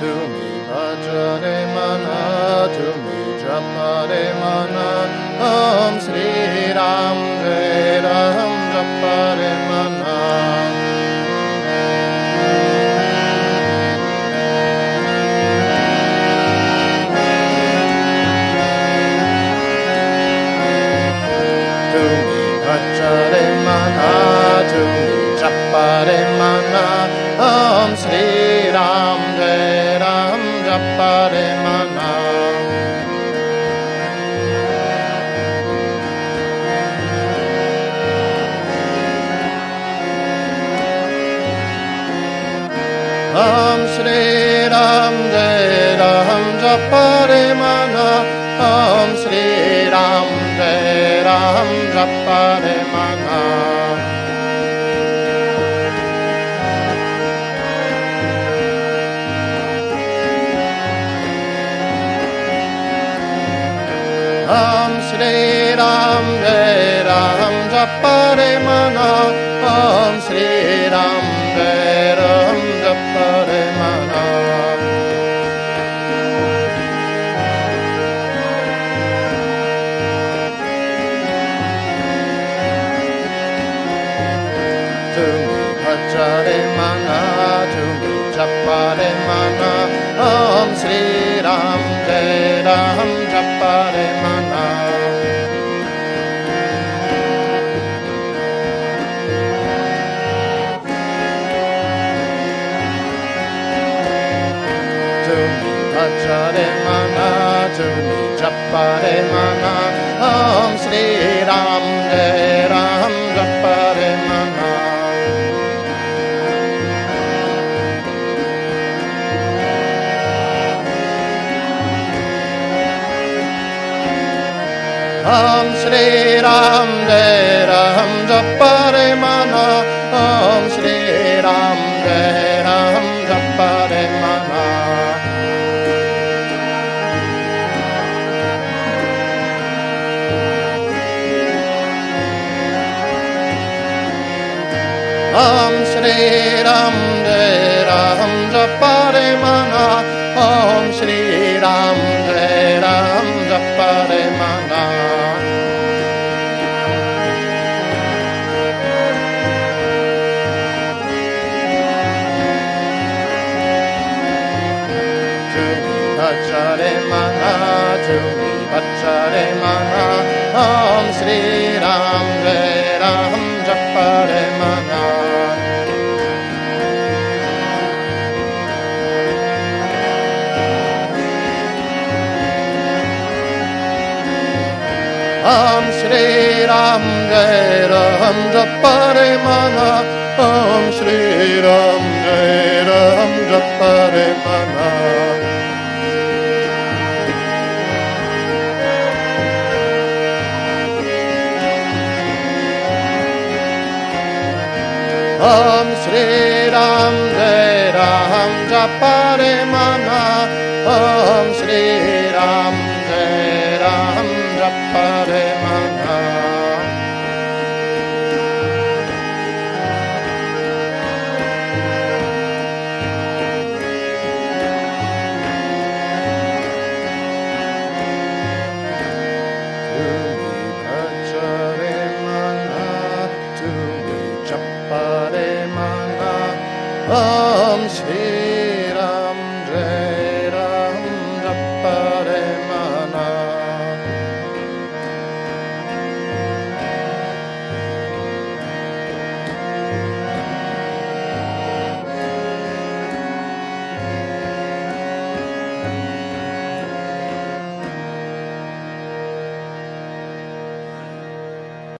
Tumi bhajare mana, tumi japare mana, Om Sri Ram Jai Ram japare mana. Mana, tumi japare mana, Om Sri Om Sri Ram Jai Ram Japare Mana. Om Sri Ram Jai Ram Japare Mana. Om Sri Ram Jai Ram Japare Mana. Om Sri Bhajare Mana Tumi Japare Mana Om Sri Ram Jai Ram Japare Mana Tumi bhajare mana, tumi japare mana, Om Sri Ram Om Sri Ram Jai Ram japare mana, Om Sri Ram Jai Ram japare mana. Om Sri Ram Bhajare Mana Tumi Bhajare Mana Om Sri Ram Jai Ram Japare Mana Om Sri Ram Jai Ram Japare Mana Om Sri Ram Jai Ram Japare Mana ॐ श्रीराम जय राम जपरे मना ॐ श्री